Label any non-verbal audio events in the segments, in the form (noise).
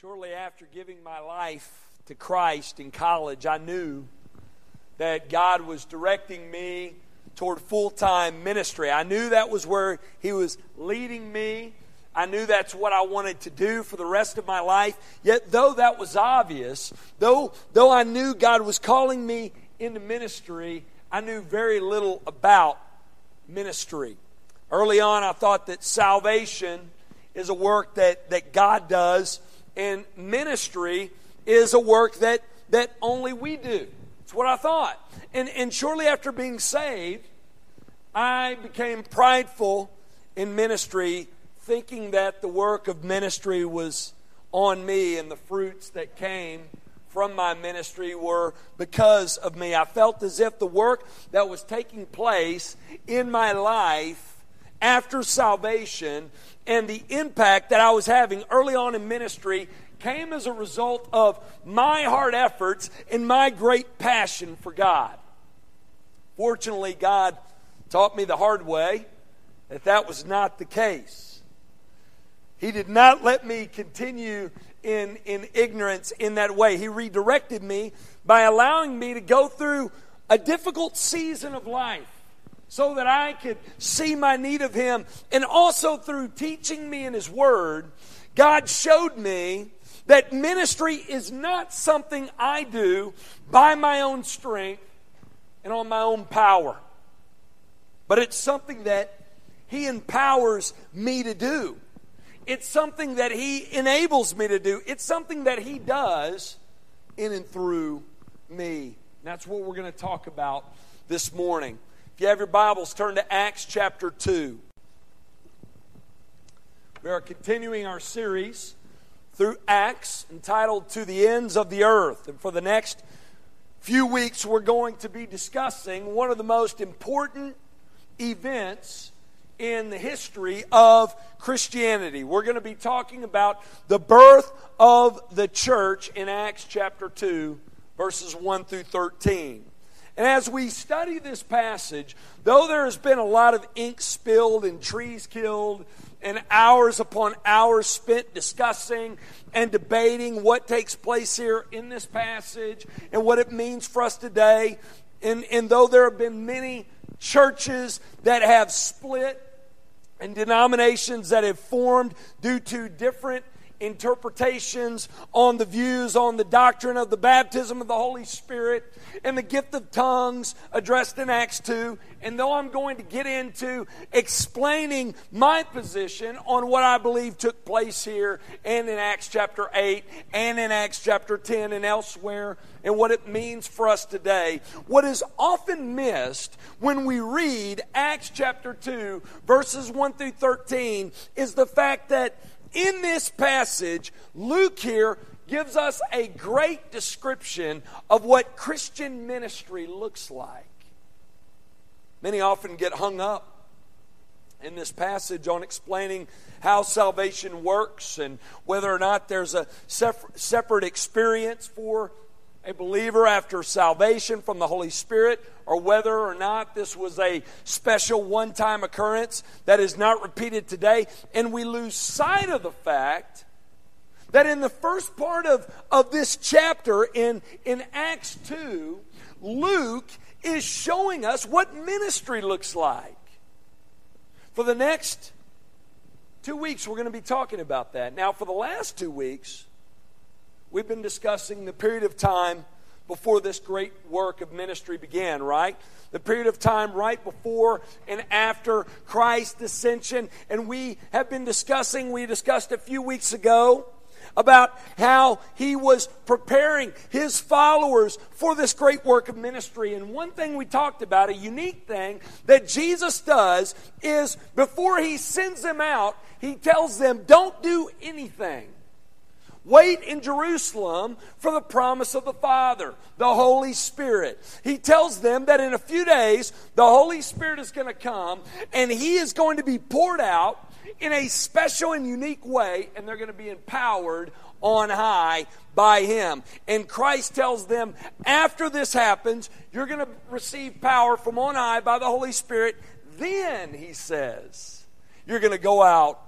Shortly after giving my life to Christ in college, I knew that God was directing me toward full time ministry. I knew that was where He was leading me. I knew that's what I wanted to do for the rest of my life. Yet, though that was obvious, though, though I knew God was calling me into ministry, I knew very little about ministry. Early on, I thought that salvation is a work that, that God does and ministry is a work that, that only we do. That's what I thought. And, and shortly after being saved, I became prideful in ministry, thinking that the work of ministry was on me and the fruits that came from my ministry were because of me. I felt as if the work that was taking place in my life after salvation and the impact that I was having early on in ministry came as a result of my hard efforts and my great passion for God. Fortunately, God taught me the hard way that that was not the case. He did not let me continue in, in ignorance in that way. He redirected me by allowing me to go through a difficult season of life so that I could see my need of Him. And also through teaching me in His Word, God showed me that ministry is not something I do by my own strength and on my own power, but it's something that He empowers me to do. It's something that He enables me to do. It's something that He does in and through me. That's what we're going to talk about this morning. If you have your Bibles, turn to Acts chapter 2. We are continuing our series through Acts entitled To the Ends of the Earth. And for the next few weeks, we're going to be discussing one of the most important events in the history of Christianity. We're going to be talking about the birth of the church in Acts chapter 2, verses 1 through 13. And as we study this passage, though there has been a lot of ink spilled and trees killed, and hours upon hours spent discussing and debating what takes place here in this passage and what it means for us today, and, and though there have been many churches that have split and denominations that have formed due to different interpretations on the views on the doctrine of the baptism of the Holy Spirit and the gift of tongues addressed in Acts 2. And though I'm going to get into explaining my position on what I believe took place here and in Acts chapter 8 and in Acts chapter 10 and elsewhere and what it means for us today, what is often missed when we read Acts chapter 2, verses 1 through 13, is the fact that in this passage, Luke here gives us a great description of what Christian ministry looks like. Many often get hung up in this passage on explaining how salvation works and whether or not there's a separate experience for a believer after salvation from the Holy Spirit, or whether or not this was a special one time occurrence that is not repeated today. And we lose sight of the fact that in the first part of, of this chapter in, in Acts 2, Luke is showing us what ministry looks like. For the next two weeks, we're going to be talking about that. Now, for the last two weeks, we've been discussing the period of time before this great work of ministry began, right? The period of time right before and after Christ's ascension. And we have been discussing, we discussed a few weeks ago about how he was preparing his followers for this great work of ministry. And one thing we talked about, a unique thing that Jesus does, is before he sends them out, he tells them, don't do anything Wait in Jerusalem for the promise of the Father, the Holy Spirit. He tells them that in a few days, the Holy Spirit is going to come and He is going to be poured out in a special and unique way, and they're going to be empowered on high by Him. And Christ tells them, after this happens, you're going to receive power from on high by the Holy Spirit. Then, He says, you're going to go out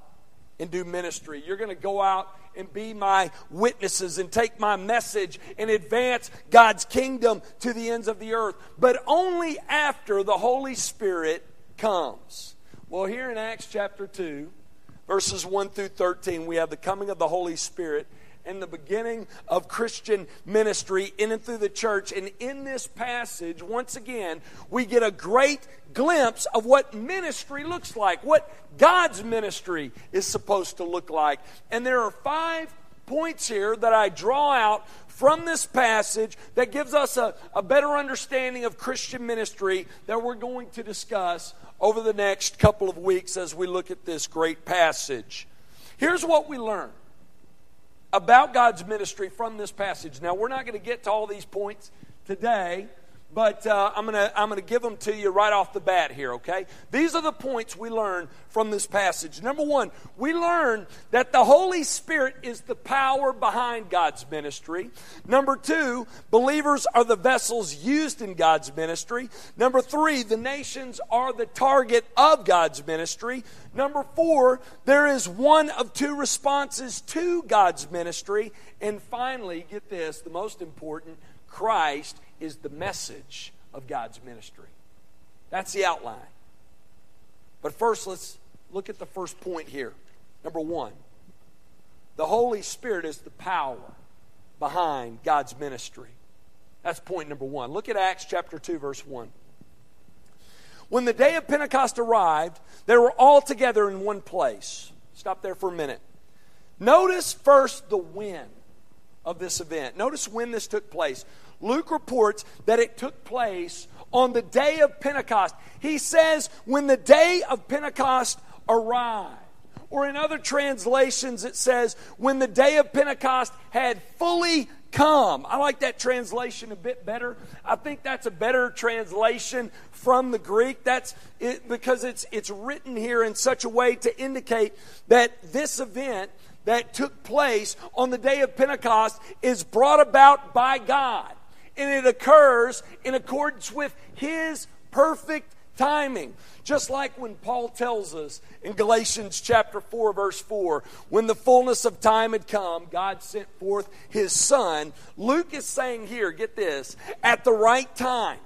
and do ministry. You're going to go out and be my witnesses and take my message and advance God's kingdom to the ends of the earth, but only after the Holy Spirit comes. Well, here in Acts chapter 2, verses 1 through 13, we have the coming of the Holy Spirit and the beginning of Christian ministry in and through the church. And in this passage, once again, we get a great glimpse of what ministry looks like, what God's ministry is supposed to look like. And there are five points here that I draw out from this passage that gives us a, a better understanding of Christian ministry that we're going to discuss over the next couple of weeks as we look at this great passage. Here's what we learn about God's ministry from this passage. Now, we're not going to get to all these points today, but uh, I'm going to I'm going to give them to you right off the bat here, okay? These are the points we learn from this passage. Number one, we learn that the Holy Spirit is the power behind God's ministry. Number two, believers are the vessels used in God's ministry. Number three, the nations are the target of God's ministry. Number four, there is one of two responses to God's ministry. And finally, get this the most important Christ is the message of God's ministry. That's the outline. But first, let's look at the first point here. Number one, the Holy Spirit is the power behind God's ministry. That's point number one. Look at Acts chapter 2, verse 1. When the day of Pentecost arrived, they were all together in one place. Stop there for a minute. Notice first the when of this event. Notice when this took place. Luke reports that it took place on the day of Pentecost. He says, when the day of Pentecost arrived. Or in other translations, it says, when the day of Pentecost had fully come. I like that translation a bit better. I think that's a better translation from the Greek. That's it, because it's, it's written here in such a way to indicate that this event that took place on the day of Pentecost is brought about by God and it occurs in accordance with His perfect timing. Just like when Paul tells us in Galatians chapter 4, verse 4, when the fullness of time had come, God sent forth His Son. Luke is saying here, get this, at the right time.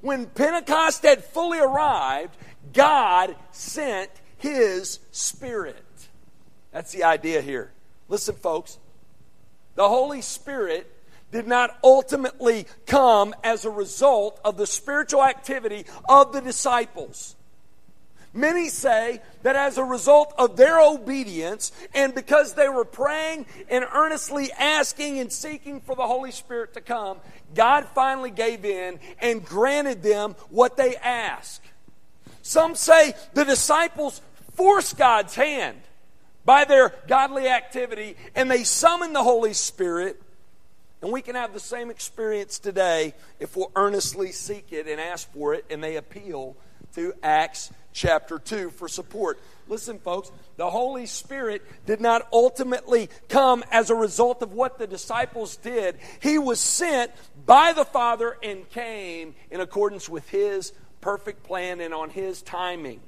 When Pentecost had fully arrived, God sent His Spirit. That's the idea here. Listen, folks. The Holy Spirit did not ultimately come as a result of the spiritual activity of the disciples. Many say that as a result of their obedience and because they were praying and earnestly asking and seeking for the Holy Spirit to come, God finally gave in and granted them what they asked. Some say the disciples forced God's hand by their godly activity and they summoned the Holy Spirit and we can have the same experience today if we'll earnestly seek it and ask for it, and they appeal to Acts chapter 2 for support. Listen, folks, the Holy Spirit did not ultimately come as a result of what the disciples did. He was sent by the Father and came in accordance with His perfect plan and on His timing.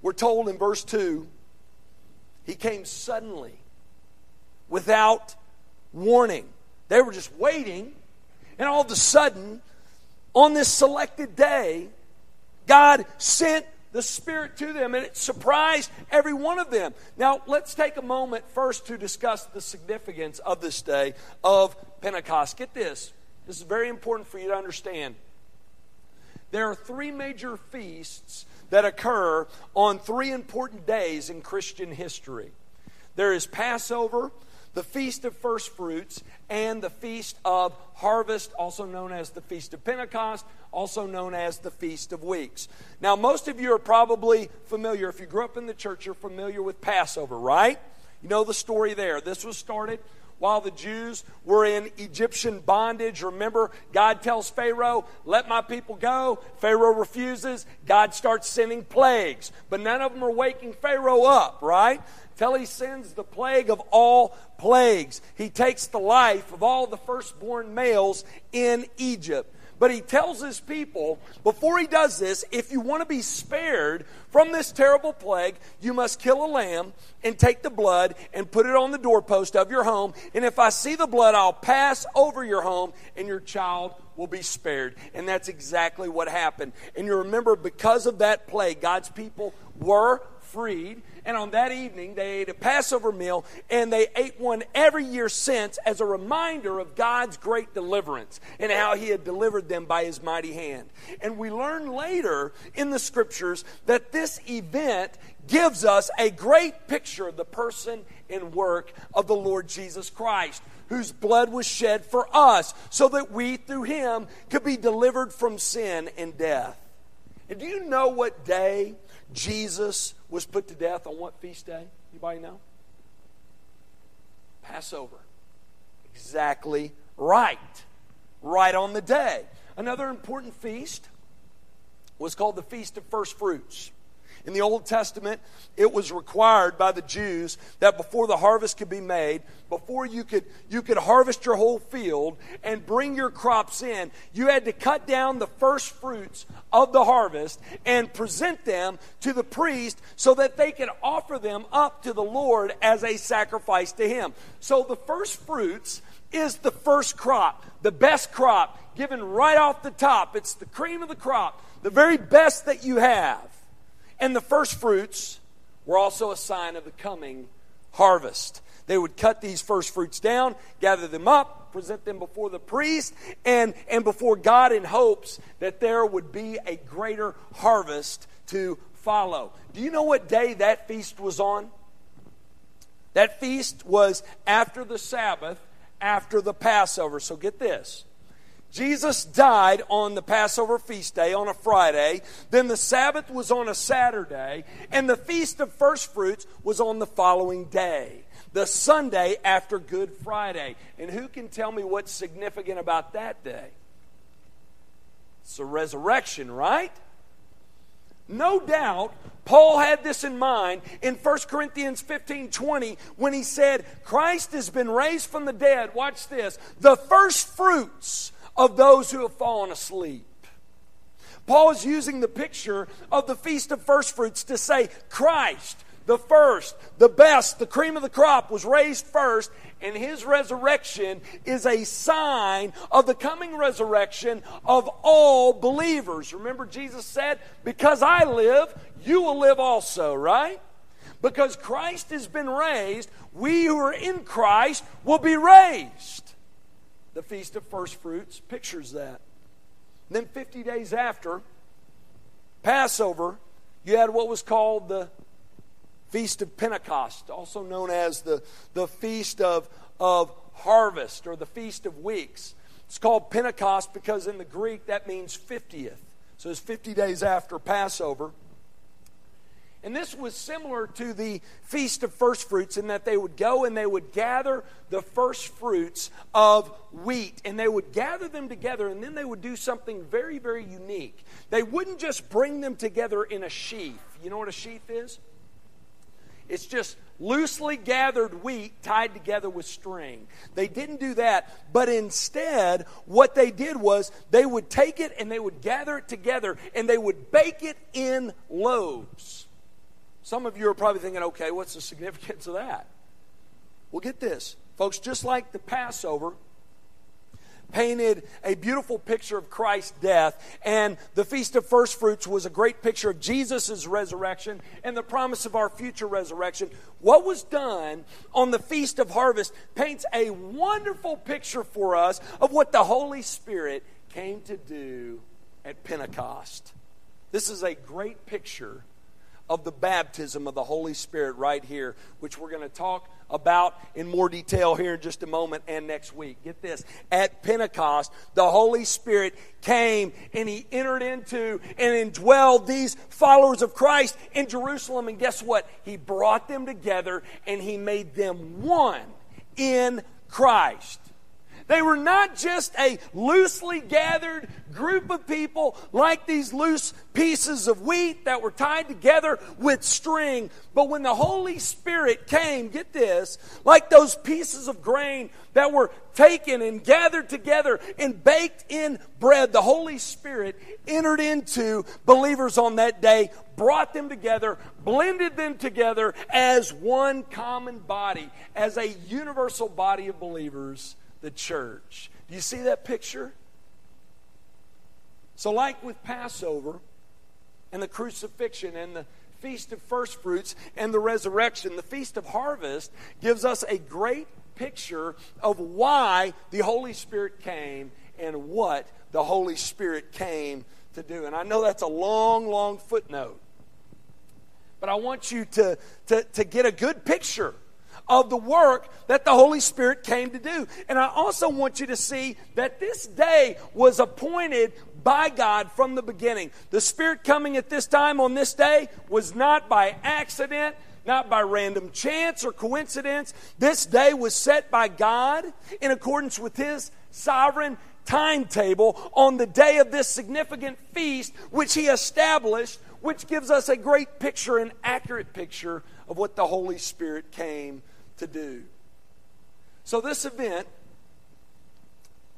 We're told in verse 2 He came suddenly without warning. They were just waiting, and all of a sudden, on this selected day, God sent the Spirit to them, and it surprised every one of them. Now, let's take a moment first to discuss the significance of this day of Pentecost. Get this, this is very important for you to understand. There are three major feasts that occur on three important days in Christian history there is Passover, the Feast of First Fruits, and the Feast of Harvest, also known as the Feast of Pentecost, also known as the Feast of Weeks. Now, most of you are probably familiar, if you grew up in the church, you're familiar with Passover, right? You know the story there. This was started while the Jews were in Egyptian bondage. Remember, God tells Pharaoh, Let my people go. Pharaoh refuses. God starts sending plagues. But none of them are waking Pharaoh up, right? till he sends the plague of all plagues. He takes the life of all the firstborn males in Egypt. But he tells his people, before he does this, if you want to be spared from this terrible plague, you must kill a lamb and take the blood and put it on the doorpost of your home. And if I see the blood, I'll pass over your home and your child will be spared. And that's exactly what happened. And you remember, because of that plague, God's people were freed. And on that evening, they ate a Passover meal, and they ate one every year since as a reminder of God's great deliverance and how He had delivered them by His mighty hand. And we learn later in the scriptures that this event gives us a great picture of the person and work of the Lord Jesus Christ, whose blood was shed for us, so that we through Him could be delivered from sin and death. And do you know what day Jesus was put to death on what feast day? Anybody know? Passover. Exactly right. Right on the day. Another important feast was called the Feast of First Fruits. In the Old Testament, it was required by the Jews that before the harvest could be made, before you could, you could harvest your whole field and bring your crops in, you had to cut down the first fruits of the harvest and present them to the priest so that they could offer them up to the Lord as a sacrifice to Him. So the first fruits is the first crop, the best crop, given right off the top. It's the cream of the crop, the very best that you have. And the first fruits were also a sign of the coming harvest. They would cut these first fruits down, gather them up, present them before the priest and, and before God in hopes that there would be a greater harvest to follow. Do you know what day that feast was on? That feast was after the Sabbath, after the Passover. So get this. Jesus died on the Passover feast day on a Friday. Then the Sabbath was on a Saturday. And the Feast of First Fruits was on the following day, the Sunday after Good Friday. And who can tell me what's significant about that day? It's the resurrection, right? No doubt, Paul had this in mind in 1 Corinthians 15 20 when he said, Christ has been raised from the dead. Watch this. The first fruits of those who have fallen asleep. Paul is using the picture of the Feast of First Fruits to say Christ, the first, the best, the cream of the crop, was raised first, and his resurrection is a sign of the coming resurrection of all believers. Remember, Jesus said, Because I live, you will live also, right? Because Christ has been raised, we who are in Christ will be raised the Feast of First Fruits pictures that. And then 50 days after Passover, you had what was called the Feast of Pentecost, also known as the, the Feast of, of Harvest or the Feast of Weeks. It's called Pentecost because in the Greek that means 50th. So it's 50 days after Passover. And this was similar to the Feast of First Fruits in that they would go and they would gather the first fruits of wheat and they would gather them together and then they would do something very, very unique. They wouldn't just bring them together in a sheaf. You know what a sheaf is? It's just loosely gathered wheat tied together with string. They didn't do that, but instead, what they did was they would take it and they would gather it together and they would bake it in loaves. Some of you are probably thinking, okay, what's the significance of that? Well, get this. Folks, just like the Passover painted a beautiful picture of Christ's death, and the Feast of First Fruits was a great picture of Jesus' resurrection and the promise of our future resurrection. What was done on the Feast of Harvest paints a wonderful picture for us of what the Holy Spirit came to do at Pentecost. This is a great picture of the baptism of the Holy Spirit right here, which we're going to talk about in more detail here in just a moment and next week. Get this. At Pentecost, the Holy Spirit came and he entered into and indwelled these followers of Christ in Jerusalem. And guess what? He brought them together and he made them one in Christ. They were not just a loosely gathered group of people like these loose pieces of wheat that were tied together with string. But when the Holy Spirit came, get this, like those pieces of grain that were taken and gathered together and baked in bread, the Holy Spirit entered into believers on that day, brought them together, blended them together as one common body, as a universal body of believers, the church. Do you see that picture? So, like with Passover and the crucifixion and the Feast of First Fruits and the resurrection, the Feast of Harvest gives us a great picture of why the Holy Spirit came and what the Holy Spirit came to do. And I know that's a long, long footnote, but I want you to, to, to get a good picture of the work that the Holy Spirit came to do. And I also want you to see that this day was appointed by God from the beginning. The Spirit coming at this time on this day was not by accident, not by random chance or coincidence. This day was set by God in accordance with His sovereign timetable on the day of this significant feast, which He established, which gives us a great picture, an accurate picture of what the Holy Spirit came to do. So, this event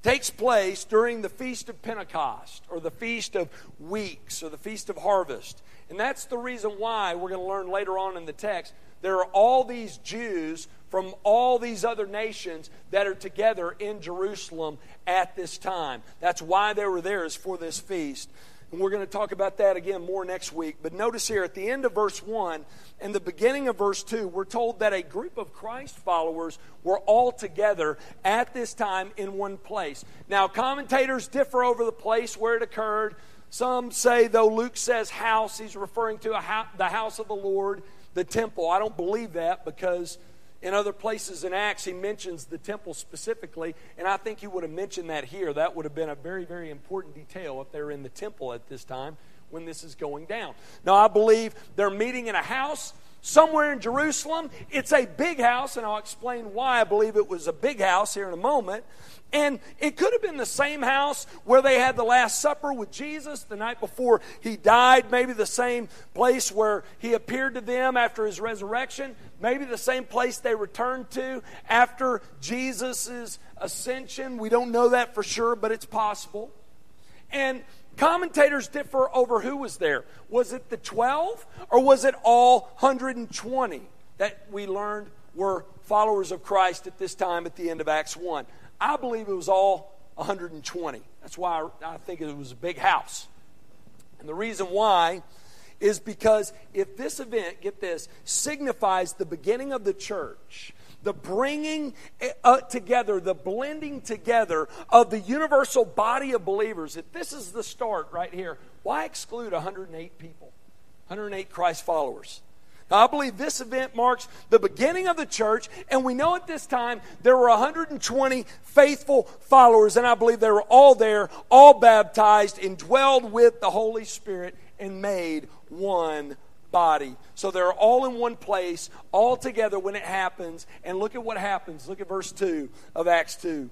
takes place during the Feast of Pentecost, or the Feast of Weeks, or the Feast of Harvest. And that's the reason why we're going to learn later on in the text. There are all these Jews from all these other nations that are together in Jerusalem at this time. That's why they were there, is for this feast. And we're going to talk about that again more next week. But notice here at the end of verse 1 and the beginning of verse 2, we're told that a group of Christ followers were all together at this time in one place. Now, commentators differ over the place where it occurred. Some say, though Luke says house, he's referring to the house of the Lord, the temple. I don't believe that because in other places in Acts he mentions the temple specifically, and I think he would have mentioned that here. That would have been a very, very important detail if they're in the temple at this time when this is going down. Now, I believe they're meeting in a house somewhere in Jerusalem. It's a big house, and I'll explain why I believe it was a big house here in a moment. And it could have been the same house where they had the Last Supper with Jesus the night before he died, maybe the same place where he appeared to them after his resurrection, maybe the same place they returned to after Jesus' ascension. We don't know that for sure, but it's possible. And Commentators differ over who was there. Was it the 12 or was it all 120 that we learned were followers of Christ at this time at the end of Acts 1? I believe it was all 120. That's why I think it was a big house. And the reason why is because if this event, get this, signifies the beginning of the church, the bringing uh, together, the blending together of the universal body of believers, if this is the start right here, why exclude 108 people, 108 Christ followers? I believe this event marks the beginning of the church, and we know at this time there were 120 faithful followers, and I believe they were all there, all baptized, and dwelled with the Holy Spirit, and made one body. So they're all in one place, all together when it happens. And look at what happens. Look at verse 2 of Acts 2.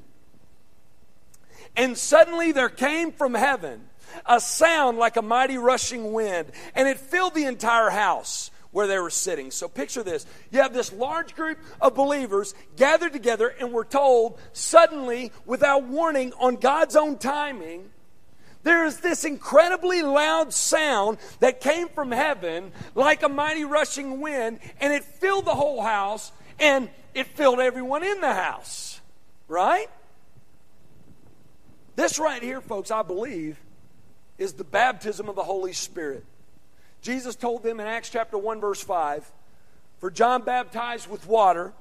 And suddenly there came from heaven a sound like a mighty rushing wind, and it filled the entire house where they were sitting. So picture this. You have this large group of believers gathered together, and we're told suddenly, without warning, on God's own timing, there is this incredibly loud sound that came from heaven like a mighty rushing wind, and it filled the whole house, and it filled everyone in the house. Right? This right here, folks, I believe, is the baptism of the Holy Spirit. Jesus told them in Acts chapter 1, verse 5 For John baptized with water,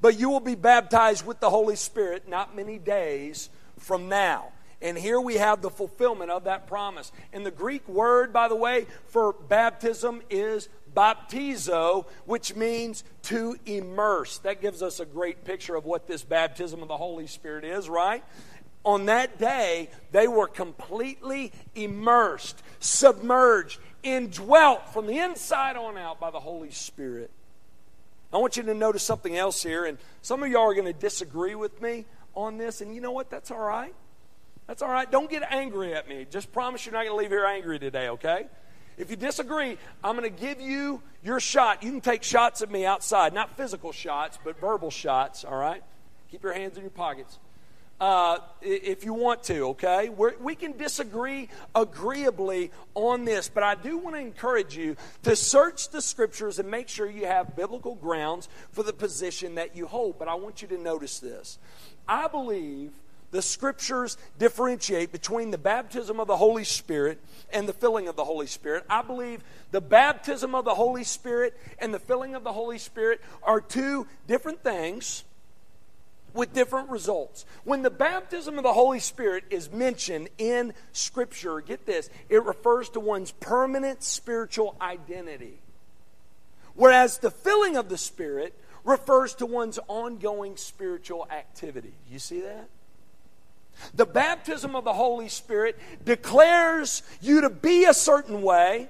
but you will be baptized with the Holy Spirit not many days from now. And here we have the fulfillment of that promise. And the Greek word, by the way, for baptism is baptizo, which means to immerse. That gives us a great picture of what this baptism of the Holy Spirit is, right? On that day, they were completely immersed, submerged, indwelt from the inside on out by the Holy Spirit. I want you to notice something else here, and some of y'all are going to disagree with me, on this, and you know what? That's all right. That's all right. Don't get angry at me. Just promise you're not going to leave here angry today, okay? If you disagree, I'm going to give you your shot. You can take shots at me outside, not physical shots, but verbal shots, all right? Keep your hands in your pockets. Uh, if you want to, okay? We're, we can disagree agreeably on this, but I do want to encourage you to search the scriptures and make sure you have biblical grounds for the position that you hold. But I want you to notice this. I believe the scriptures differentiate between the baptism of the Holy Spirit and the filling of the Holy Spirit. I believe the baptism of the Holy Spirit and the filling of the Holy Spirit are two different things with different results. When the baptism of the Holy Spirit is mentioned in Scripture, get this, it refers to one's permanent spiritual identity. Whereas the filling of the Spirit refers to one's ongoing spiritual activity. You see that? The baptism of the Holy Spirit declares you to be a certain way,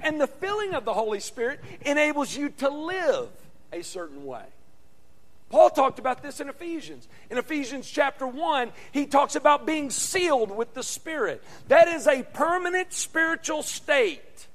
and the filling of the Holy Spirit enables you to live a certain way. Paul talked about this in Ephesians. In Ephesians chapter 1, he talks about being sealed with the Spirit. That is a permanent spiritual state.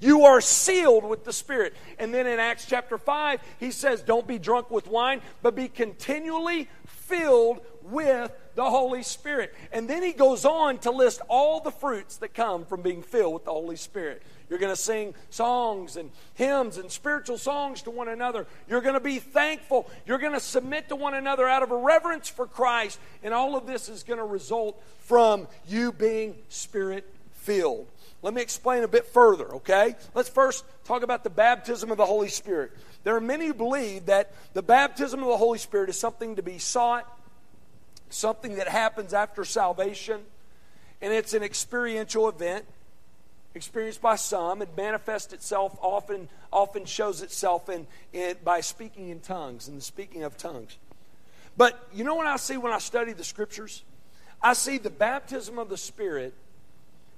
You are sealed with the Spirit. And then in Acts chapter 5, he says, Don't be drunk with wine, but be continually filled with the Holy Spirit. And then he goes on to list all the fruits that come from being filled with the Holy Spirit. You're going to sing songs and hymns and spiritual songs to one another. You're going to be thankful. You're going to submit to one another out of a reverence for Christ. And all of this is going to result from you being spirit filled. Let me explain a bit further, okay? Let's first talk about the baptism of the Holy Spirit. There are many who believe that the baptism of the Holy Spirit is something to be sought something that happens after salvation, and it's an experiential event experienced by some. It manifests itself often, often shows itself in, in by speaking in tongues and the speaking of tongues. But you know what I see when I study the scriptures? I see the baptism of the Spirit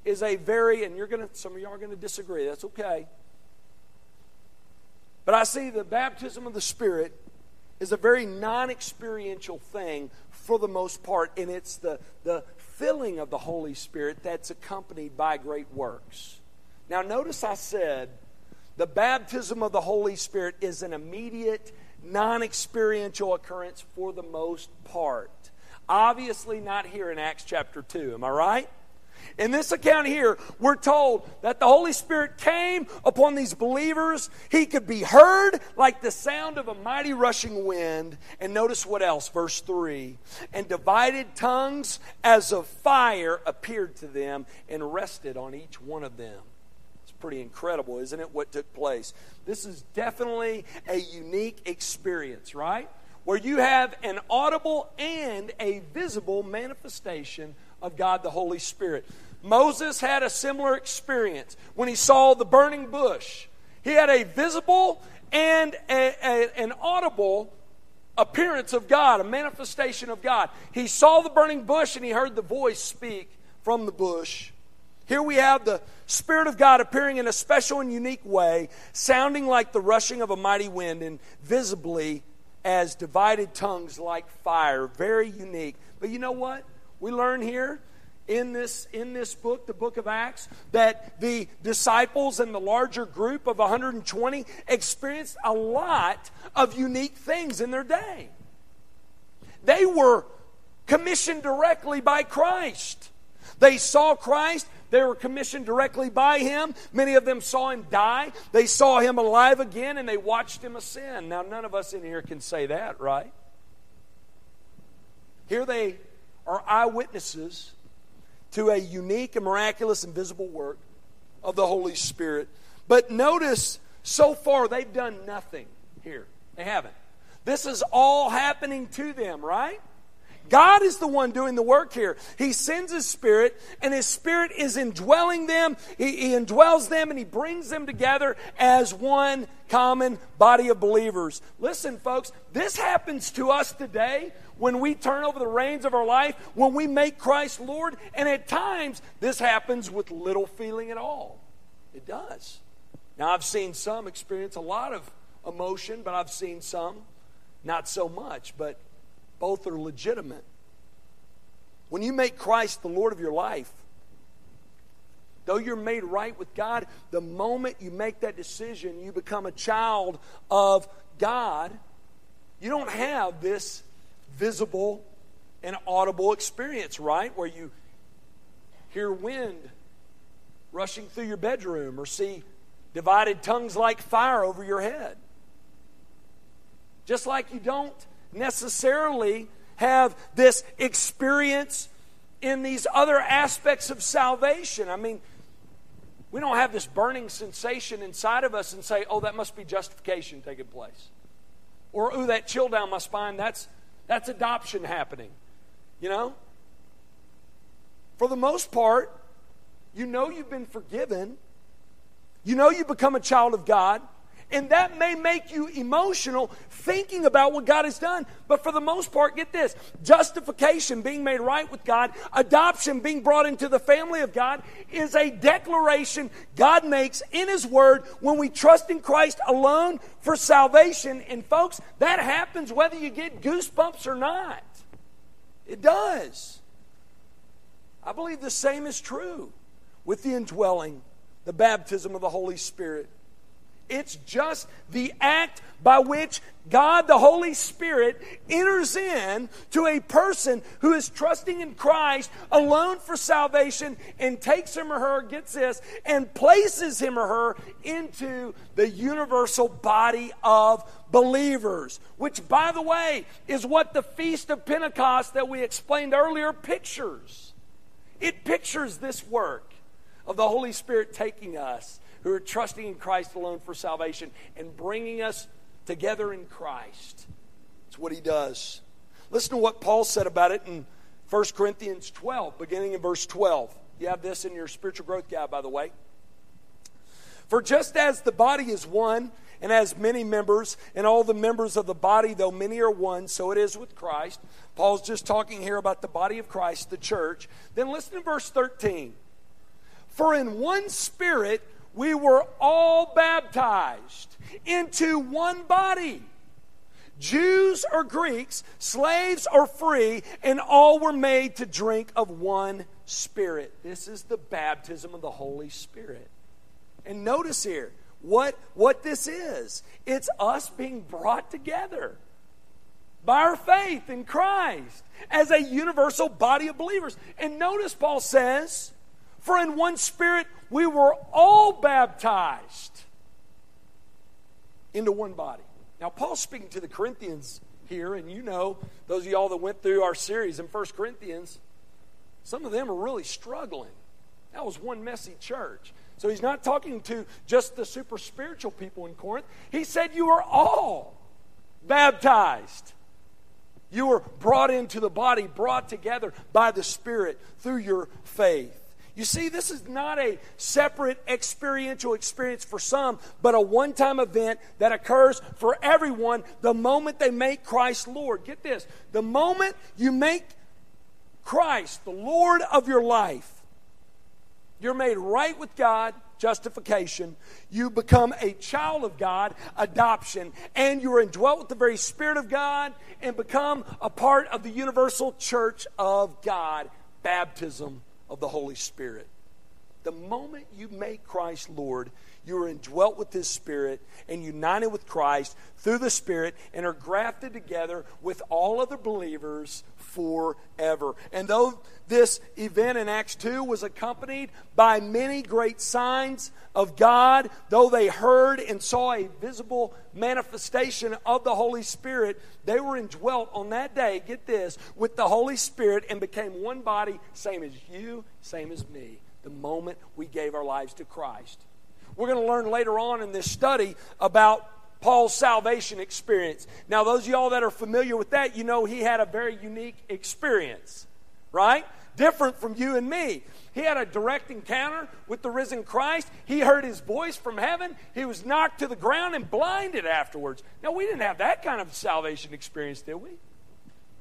is a very, and you're gonna, some of y'all are gonna disagree. That's okay. But I see the baptism of the Spirit is a very non experiential thing for the most part, and it's the, the filling of the Holy Spirit that's accompanied by great works. Now, notice I said the baptism of the Holy Spirit is an immediate, non experiential occurrence for the most part. Obviously, not here in Acts chapter 2. Am I right? In this account here, we're told that the Holy Spirit came upon these believers. He could be heard like the sound of a mighty rushing wind. And notice what else, verse 3 and divided tongues as of fire appeared to them and rested on each one of them. It's pretty incredible, isn't it, what took place? This is definitely a unique experience, right? Where you have an audible and a visible manifestation of God the Holy Spirit. Moses had a similar experience when he saw the burning bush. He had a visible and a, a, an audible appearance of God, a manifestation of God. He saw the burning bush and he heard the voice speak from the bush. Here we have the Spirit of God appearing in a special and unique way, sounding like the rushing of a mighty wind and visibly as divided tongues like fire. Very unique. But you know what? We learn here in this, in this book, the book of Acts, that the disciples and the larger group of 120 experienced a lot of unique things in their day. They were commissioned directly by Christ. They saw Christ. They were commissioned directly by him. Many of them saw him die. They saw him alive again and they watched him ascend. Now, none of us in here can say that, right? Here they are eyewitnesses to a unique and miraculous and visible work of the Holy Spirit. But notice, so far, they've done nothing here. They haven't. This is all happening to them, right? God is the one doing the work here. He sends His Spirit, and His Spirit is indwelling them. He, he, indwells them, and He brings them together as one common body of believers. Listen, folks, this happens to us today when we turn over the reins of our life, when we make Christ Lord, and at times this happens with little feeling at all. It does. Now, I've seen some experience a lot of emotion, but I've seen some not so much. But both are legitimate. When you make Christ the Lord of your life, though you're made right with God, the moment you make that decision, you become a child of God. You don't have this visible and audible experience, right? Where you hear wind rushing through your bedroom or see divided tongues like fire over your head. Just like you don't necessarily have this experience in these other aspects of salvation. I mean, we don't have this burning sensation inside of us and say, oh, that must be justification taking place. Or, oh, that chill down my spine, that's, that's adoption happening. You know? For the most part, you know you've been forgiven. You know you become a child of God. And that may make you emotional thinking about what God has done. But for the most part, get this justification, being made right with God, adoption, being brought into the family of God, is a declaration God makes in His Word when we trust in Christ alone for salvation. And folks, that happens whether you get goosebumps or not. It does. I believe the same is true with the indwelling, the baptism of the Holy Spirit. It's just the act by which God, the Holy Spirit, enters in to a person who is trusting in Christ alone for salvation and takes him or her, gets this, and places him or her into the universal body of believers, which, by the way, is what the Feast of Pentecost that we explained earlier pictures. It pictures this work of the Holy Spirit taking us who are trusting in Christ alone for salvation and bringing us together in Christ. It's what he does. Listen to what Paul said about it in 1 Corinthians 12, beginning in verse 12. You have this in your spiritual growth guide, by the way. For just as the body is one and has many members, and all the members of the body, though many are one, so it is with Christ. Paul's just talking here about the body of Christ, the church. Then listen to verse 13. For in one spirit we were all baptized into one body. Jews or Greeks, slaves or free, and all were made to drink of one Spirit. This is the baptism of the Holy Spirit. And notice here what, what this is it's us being brought together by our faith in Christ as a universal body of believers. And notice Paul says, For in one Spirit we were all baptized into one body. Now, Paul's speaking to the Corinthians here, and you know, those of y'all that went through our series in 1 Corinthians, some of them are really struggling. That was one messy church. So he's not talking to just the super spiritual people in Corinth. He said, You are all baptized. You were brought into the body, brought together by the Spirit through your faith. You see, this is not a separate experiential experience for some, but a one time event that occurs for everyone the moment they make Christ Lord. Get this the moment you make Christ the Lord of your life, you're made right with God, justification. You become a child of God, adoption, and you are indwelt with the very Spirit of God and become a part of the universal church of God, baptism of the Holy Spirit. The moment you make Christ Lord, you are indwelt with His Spirit and united with Christ through the Spirit and are grafted together with all other believers forever. And though this event in Acts 2 was accompanied by many great signs of God, though they heard and saw a visible manifestation of the Holy Spirit, they were indwelt on that day, get this, with the Holy Spirit and became one body, same as you, same as me, the moment we gave our lives to Christ. We're going to learn later on in this study about Paul's salvation experience. Now, those of y'all that are familiar with that, you know he had a very unique experience, right? Different from you and me. He had a direct encounter with the risen Christ. He heard his voice from heaven. He was knocked to the ground and blinded afterwards. Now, we didn't have that kind of salvation experience, did we?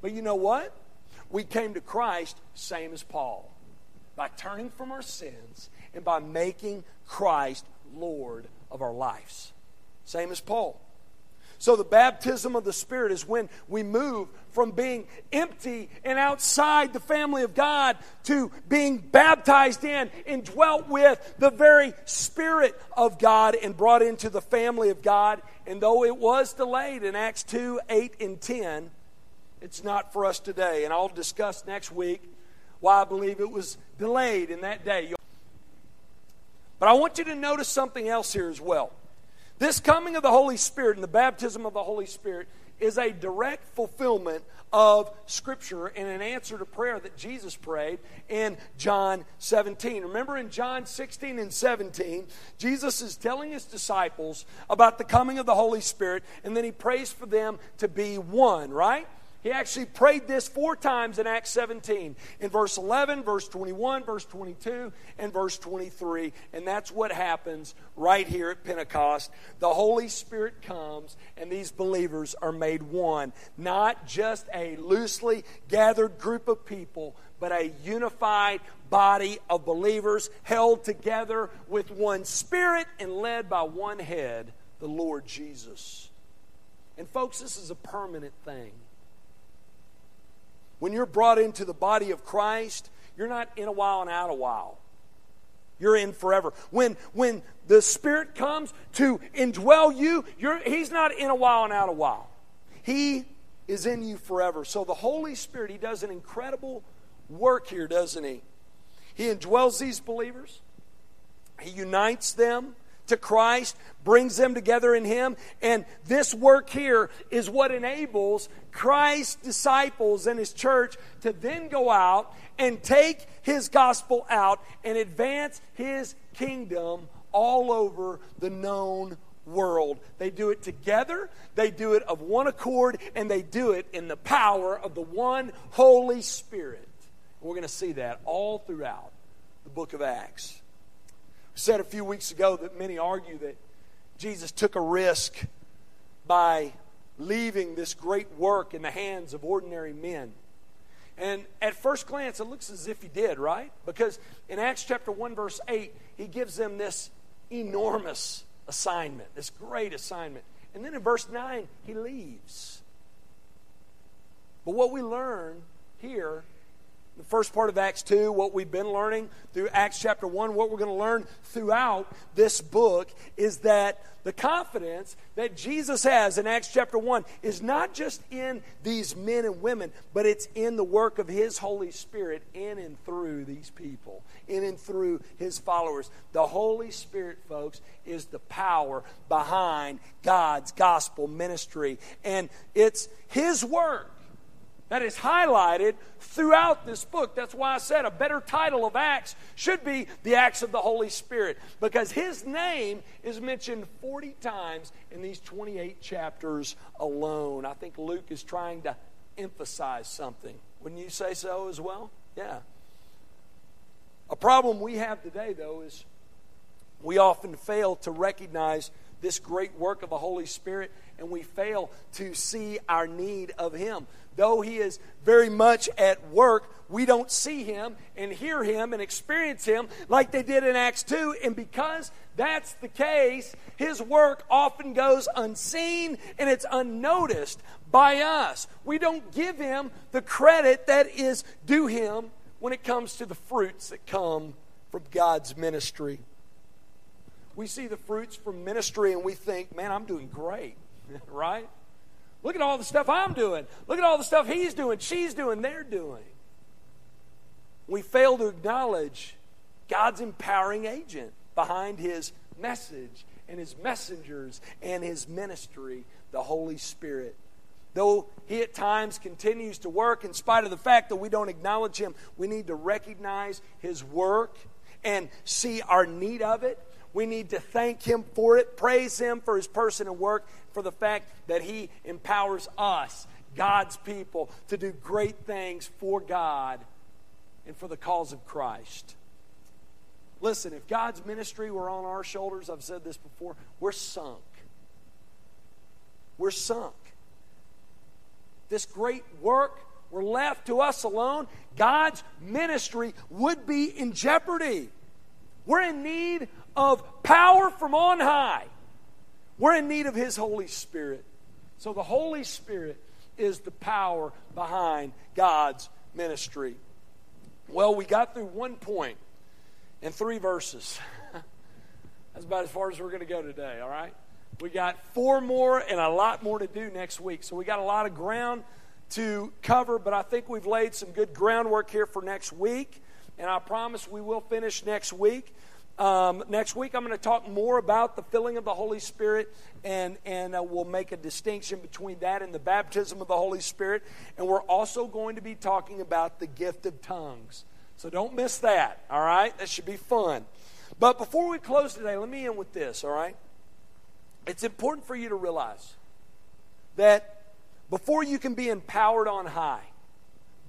But you know what? We came to Christ same as Paul by turning from our sins and by making Christ Lord of our lives. Same as Paul. So, the baptism of the Spirit is when we move from being empty and outside the family of God to being baptized in and dwelt with the very Spirit of God and brought into the family of God. And though it was delayed in Acts 2 8 and 10, it's not for us today. And I'll discuss next week why I believe it was delayed in that day. But I want you to notice something else here as well. This coming of the Holy Spirit and the baptism of the Holy Spirit is a direct fulfillment of Scripture and an answer to prayer that Jesus prayed in John 17. Remember in John 16 and 17, Jesus is telling his disciples about the coming of the Holy Spirit, and then he prays for them to be one, right? He actually prayed this four times in Acts 17 in verse 11, verse 21, verse 22, and verse 23. And that's what happens right here at Pentecost. The Holy Spirit comes, and these believers are made one. Not just a loosely gathered group of people, but a unified body of believers held together with one spirit and led by one head, the Lord Jesus. And, folks, this is a permanent thing. When you're brought into the body of Christ, you're not in a while and out a while. You're in forever. When, when the Spirit comes to indwell you, He's not in a while and out a while. He is in you forever. So the Holy Spirit, He does an incredible work here, doesn't He? He indwells these believers, He unites them to Christ, brings them together in Him. And this work here is what enables Christ's disciples and His church to then go out and take His gospel out and advance His kingdom all over the known world. They do it together, they do it of one accord, and they do it in the power of the one Holy Spirit. We're going to see that all throughout the book of Acts said a few weeks ago that many argue that Jesus took a risk by leaving this great work in the hands of ordinary men. And at first glance, it looks as if he did, right? Because in Acts chapter 1, verse 8, he gives them this enormous assignment, this great assignment. And then in verse 9, he leaves. But what we learn here the first part of Acts 2, what we've been learning through Acts chapter 1, what we're going to learn throughout this book is that the confidence that Jesus has in Acts chapter 1 is not just in these men and women, but it's in the work of His Holy Spirit in and through these people, in and through His followers. The Holy Spirit, folks, is the power behind God's gospel ministry. And it's His work that is highlighted throughout this book. That's why I said a better title of Acts should be The Acts of the Holy Spirit, because his name is mentioned 40 times in these 28 chapters alone. I think Luke is trying to emphasize something. Wouldn't you say so as well? Yeah. A problem we have today, though, is we often fail to recognize this great work of the Holy Spirit and we fail to see our need of Him though he is very much at work, we don't see him and hear him and experience him like they did in Acts 2. And because that's the case, his work often goes unseen and it's unnoticed by us. We don't give him the credit that is due him when it comes to the fruits that come from God's ministry. We see the fruits from ministry and we think, man, I'm doing great, (laughs) right? Look at all the stuff I'm doing. Look at all the stuff he's doing, she's doing, they're doing. We fail to acknowledge God's empowering agent behind his message and his messengers and his ministry, the Holy Spirit. Though he at times continues to work, in spite of the fact that we don't acknowledge him, we need to recognize his work and see our need of it. We need to thank him for it, praise him for his person and work, for the fact that He empowers us, God's people, to do great things for God and for the cause of Christ. Listen, if God's ministry were on our shoulders, I've said this before, we're sunk. We're sunk. This great work were left to us alone, God's ministry would be in jeopardy. We're in need of power from on high. We're in need of His Holy Spirit. So the Holy Spirit is the power behind God's ministry. Well, we got through one point in three verses. (laughs) That's about as far as we're going to go today, all right? We got four more and a lot more to do next week. So we got a lot of ground to cover, but I think we've laid some good groundwork here for next week. And I promise we will finish next week. Um, next week, I'm going to talk more about the filling of the Holy Spirit, and, and uh, we'll make a distinction between that and the baptism of the Holy Spirit. And we're also going to be talking about the gift of tongues. So don't miss that, all right? That should be fun. But before we close today, let me end with this, all right? It's important for you to realize that before you can be empowered on high,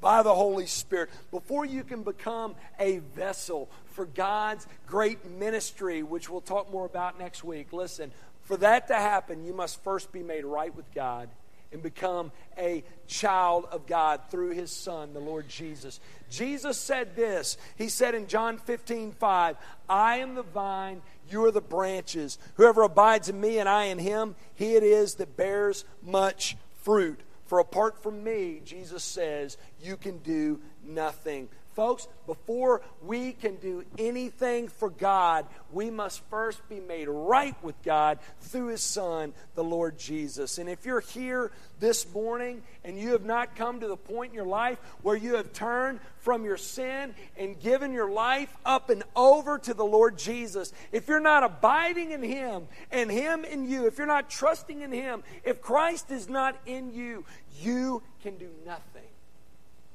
by the Holy Spirit, before you can become a vessel for God's great ministry, which we'll talk more about next week. Listen, for that to happen, you must first be made right with God and become a child of God through his Son, the Lord Jesus. Jesus said this. He said in John 15, 5, I am the vine, you are the branches. Whoever abides in me and I in him, he it is that bears much fruit. For apart from me, Jesus says, you can do nothing. Folks, before we can do anything for God, we must first be made right with God through His Son, the Lord Jesus. And if you're here this morning and you have not come to the point in your life where you have turned from your sin and given your life up and over to the Lord Jesus, if you're not abiding in Him and Him in you, if you're not trusting in Him, if Christ is not in you, you can do nothing.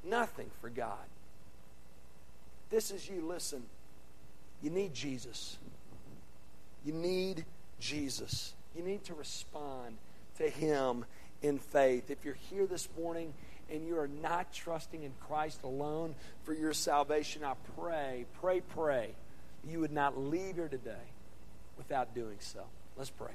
Nothing for God this is you, listen. You need Jesus. You need Jesus. You need to respond to Him in faith. If you're here this morning and you are not trusting in Christ alone for your salvation, I pray, pray, pray, you would not leave here today without doing so. Let's pray.